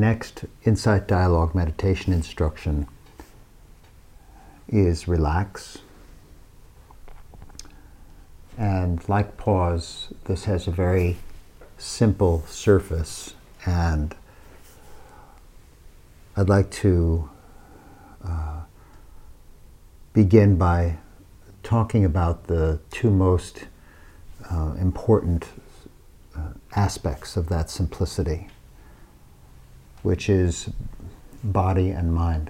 next insight dialogue meditation instruction is relax. And like pause, this has a very simple surface, and I'd like to uh, begin by talking about the two most uh, important uh, aspects of that simplicity, which is body and mind.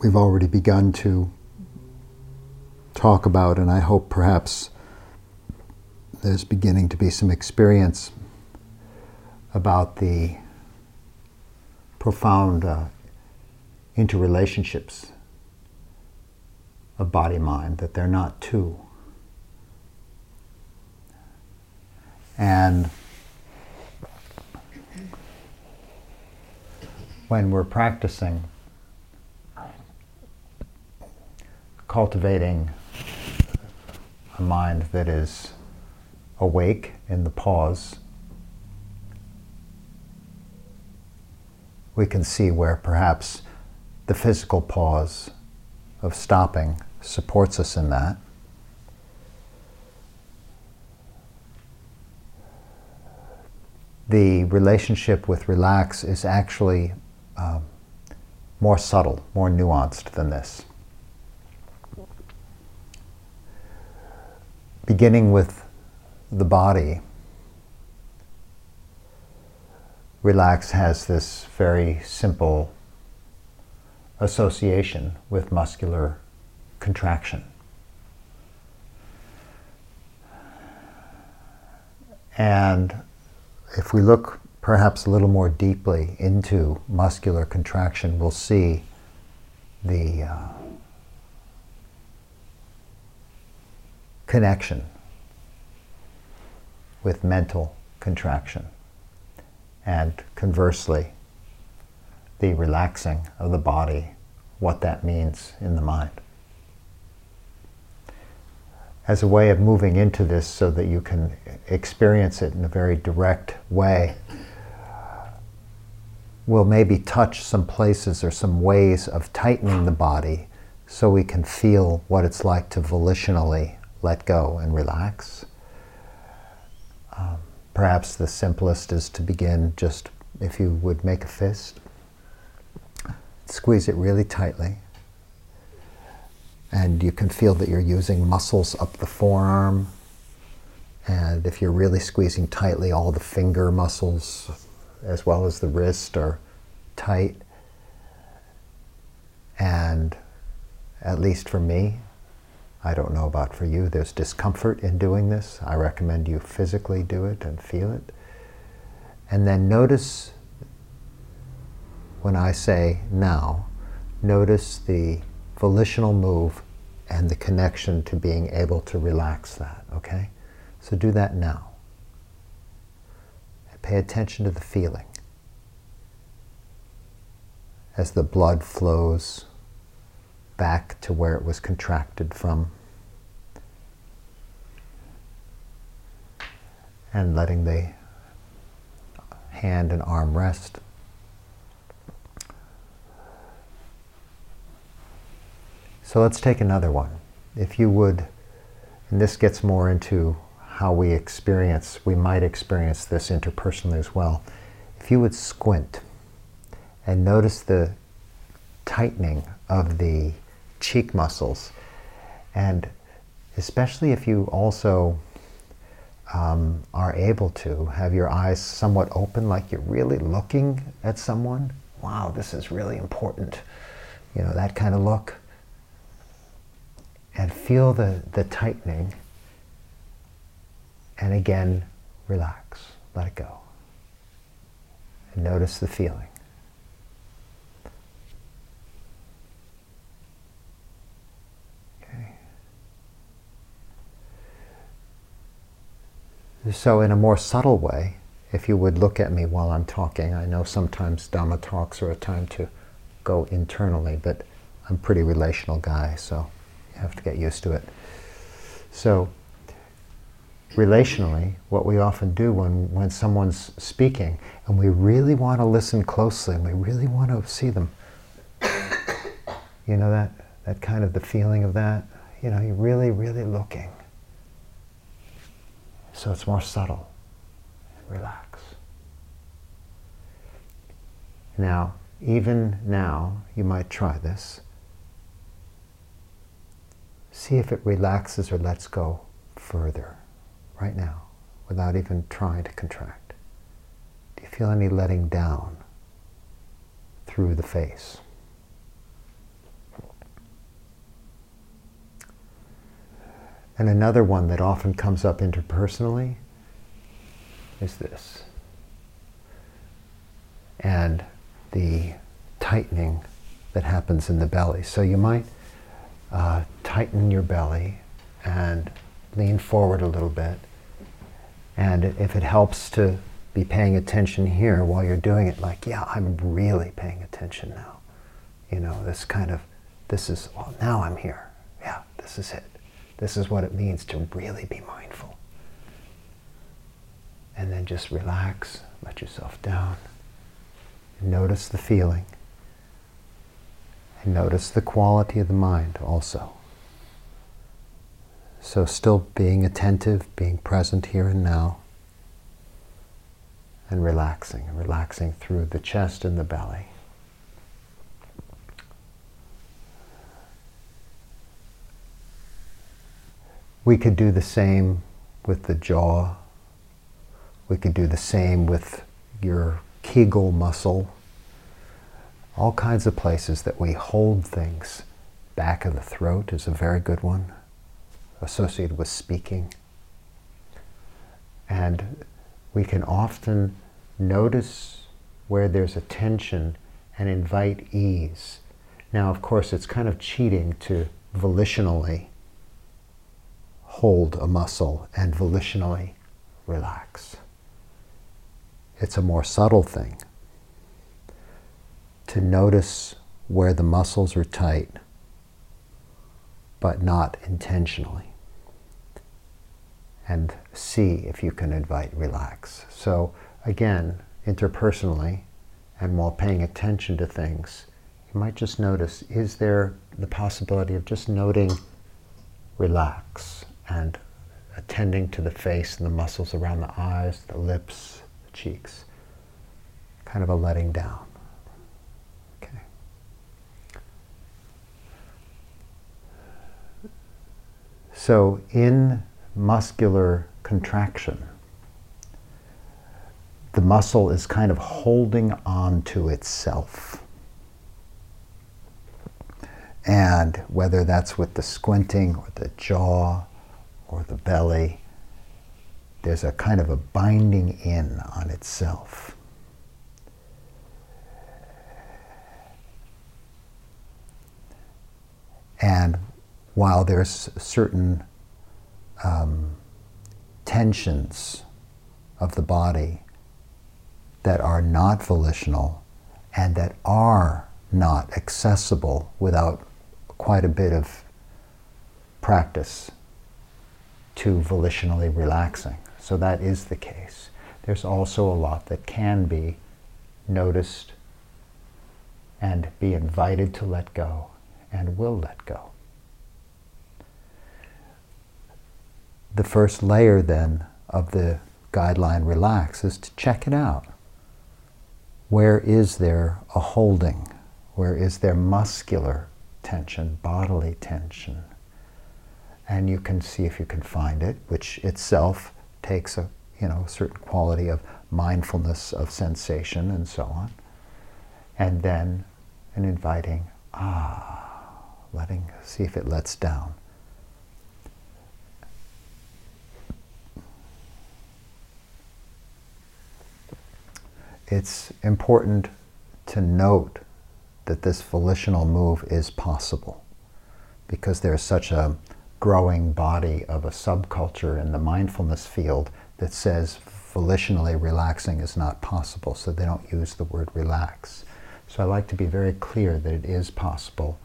We've already begun to talk about, and I hope perhaps there's beginning to be some experience about the profound uh, interrelationships of body mind, that they're not two. And when we're practicing cultivating a mind that is awake in the pause, we can see where perhaps the physical pause of stopping supports us in that. The relationship with relax is actually um, more subtle, more nuanced than this. Beginning with the body, relax has this very simple association with muscular contraction. And if we look perhaps a little more deeply into muscular contraction, we'll see the uh, connection with mental contraction. And conversely, the relaxing of the body, what that means in the mind. As a way of moving into this so that you can experience it in a very direct way, we'll maybe touch some places or some ways of tightening the body so we can feel what it's like to volitionally let go and relax. Um, perhaps the simplest is to begin just if you would make a fist Squeeze it really tightly. And you can feel that you're using muscles up the forearm. And if you're really squeezing tightly, all the finger muscles, as well as the wrist, are tight. And at least for me, I don't know about for you, there's discomfort in doing this. I recommend you physically do it and feel it. And then notice when I say now, notice the volitional move and the connection to being able to relax that, okay? So do that now. And pay attention to the feeling as the blood flows back to where it was contracted from. And letting the hand and arm rest. So let's take another one. If you would, and this gets more into how we experience, we might experience this interpersonally as well. If you would squint and notice the tightening of the cheek muscles, and especially if you also um, are able to have your eyes somewhat open, like you're really looking at someone. Wow, this is really important. You know, that kind of look and feel the, the tightening. And again, relax, let it go. And notice the feeling. So, in a more subtle way, if you would look at me while I'm talking, I know sometimes Dhamma talks are a time to go internally, but I'm a pretty relational guy, so you have to get used to it. So, relationally, what we often do when, when someone's speaking and we really want to listen closely and we really want to see them, you know that, that kind of the feeling of that? You know, you're really, really looking. So it's more subtle. Relax. Now, even now, you might try this. See if it relaxes or lets go further right now without even trying to contract. Do you feel any letting down through the face? And another one that often comes up interpersonally is this. And the tightening that happens in the belly. So you might uh, tighten your belly and lean forward a little bit. And if it helps to be paying attention here while you're doing it, like, yeah, I'm really paying attention now. You know, this kind of, this is, well, now I'm here. Yeah, this is it. This is what it means to really be mindful. And then just relax, let yourself down. Notice the feeling. And notice the quality of the mind also. So, still being attentive, being present here and now, and relaxing, relaxing through the chest and the belly. We could do the same with the jaw. We could do the same with your Kegel muscle. All kinds of places that we hold things. Back of the throat is a very good one, associated with speaking. And we can often notice where there's a tension and invite ease. Now, of course, it's kind of cheating to volitionally hold a muscle and volitionally relax. It's a more subtle thing to notice where the muscles are tight, but not intentionally. And see if you can invite relax. So, again, interpersonally, and while paying attention to things, you might just notice is there the possibility of just noting relax and attending to the face and the muscles around the eyes, the lips, the cheeks. Kind of a letting down. So in muscular contraction, the muscle is kind of holding on to itself. And whether that's with the squinting or the jaw or the belly, there's a kind of a binding in on itself. And while there's certain um, tensions of the body that are not volitional and that are not accessible without quite a bit of practice to volitionally relaxing. So that is the case. There's also a lot that can be noticed and be invited to let go and will let go. The first layer then of the guideline relax is to check it out. Where is there a holding? Where is there muscular tension, bodily tension? and you can see if you can find it, which itself takes a you know a certain quality of mindfulness of sensation and so on. And then an inviting ah, letting see if it lets down. It's important to note that this volitional move is possible because there's such a growing body of a subculture in the mindfulness field that says volitionally relaxing is not possible, so they don't use the word relax. So I like to be very clear that it is possible,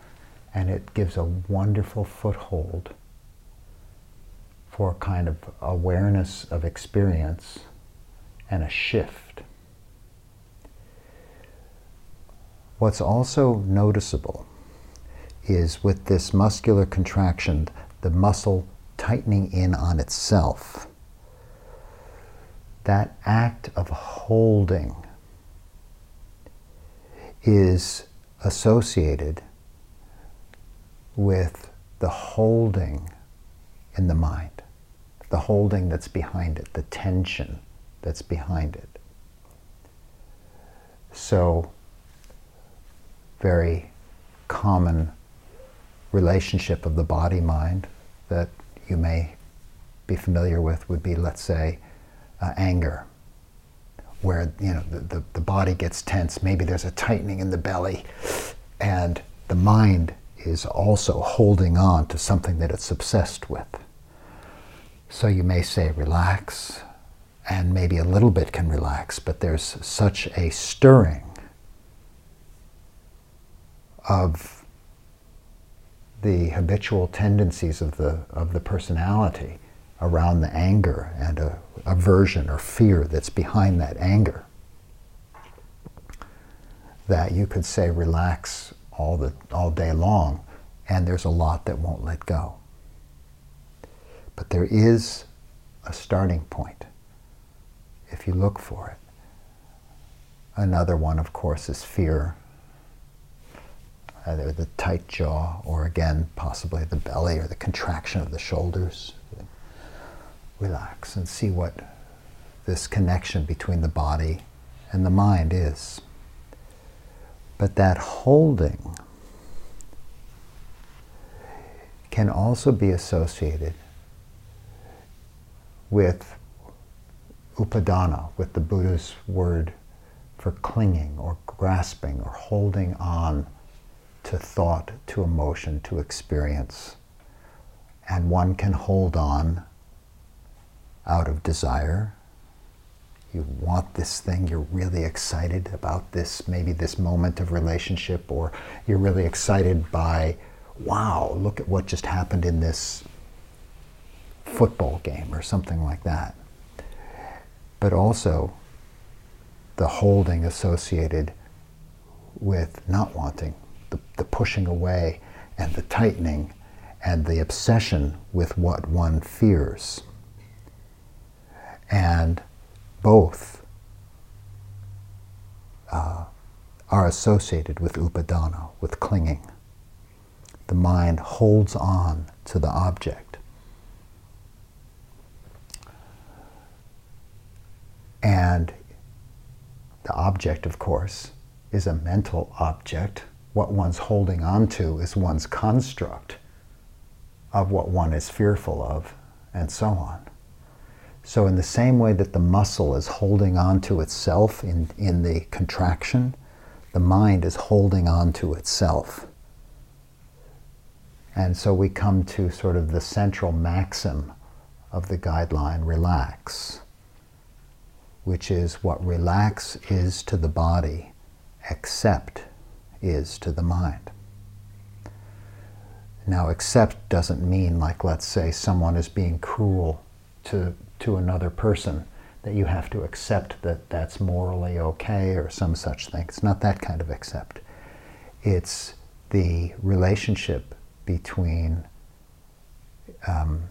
and it gives a wonderful foothold for a kind of awareness of experience and a shift. What's also noticeable is with this muscular contraction, the muscle tightening in on itself. That act of holding is associated with the holding in the mind, the holding that's behind it, the tension that's behind it. So, very common relationship of the body mind that you may be familiar with would be, let's say, uh, anger, where you know the, the, the body gets tense. Maybe there's a tightening in the belly, and the mind is also holding on to something that it's obsessed with. So you may say, relax, and maybe a little bit can relax, but there's such a stirring of the habitual tendencies of the, of the personality around the anger and a aversion or fear that's behind that anger. That you could say relax all, the, all day long, and there's a lot that won't let go. But there is a starting point if you look for it. Another one, of course, is fear. Either the tight jaw, or again, possibly the belly or the contraction of the shoulders. Relax and see what this connection between the body and the mind is. But that holding can also be associated with upadana, with the Buddha's word for clinging or grasping or holding on to thought, to emotion, to experience. And one can hold on out of desire. You want this thing, you're really excited about this, maybe this moment of relationship, or you're really excited by, wow, look at what just happened in this football game or something like that but also the holding associated with not wanting, the, the pushing away and the tightening and the obsession with what one fears. And both uh, are associated with upadana, with clinging. The mind holds on to the object And the object, of course, is a mental object. What one's holding on to is one's construct of what one is fearful of, and so on. So, in the same way that the muscle is holding on to itself in, in the contraction, the mind is holding on to itself. And so we come to sort of the central maxim of the guideline relax which is what relax is to the body, accept is to the mind. Now, accept doesn't mean, like, let's say, someone is being cruel to, to another person, that you have to accept that that's morally okay or some such thing. It's not that kind of accept. It's the relationship between um,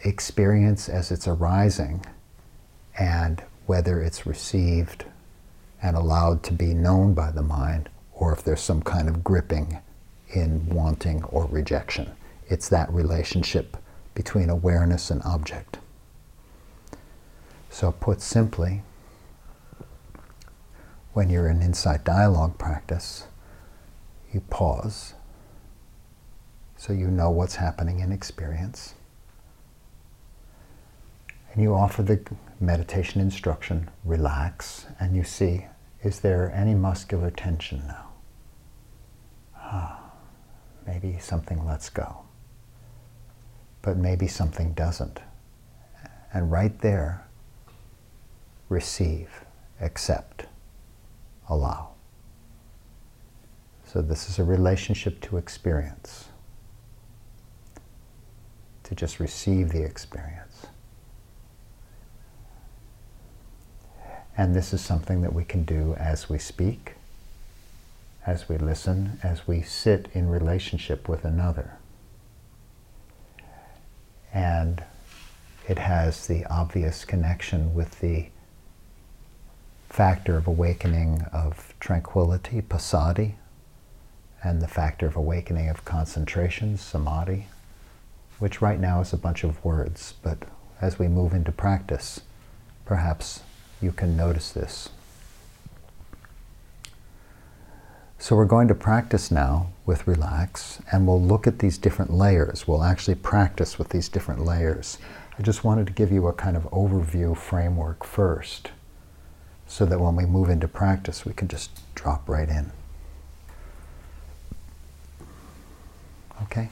experience as it's arising and whether it's received and allowed to be known by the mind, or if there's some kind of gripping in wanting or rejection. It's that relationship between awareness and object. So, put simply, when you're in insight dialogue practice, you pause so you know what's happening in experience. And you offer the meditation instruction, relax, and you see, is there any muscular tension now? Ah, maybe something lets go. But maybe something doesn't. And right there, receive, accept, allow. So this is a relationship to experience. to just receive the experience. And this is something that we can do as we speak, as we listen, as we sit in relationship with another. And it has the obvious connection with the factor of awakening of tranquility, passaddhi, and the factor of awakening of concentration, samadhi, which right now is a bunch of words, but as we move into practice, perhaps you can notice this. So we're going to practice now with relax, and we'll look at these different layers. We'll actually practice with these different layers. I just wanted to give you a kind of overview framework first so that when we move into practice, we can just drop right in. Okay?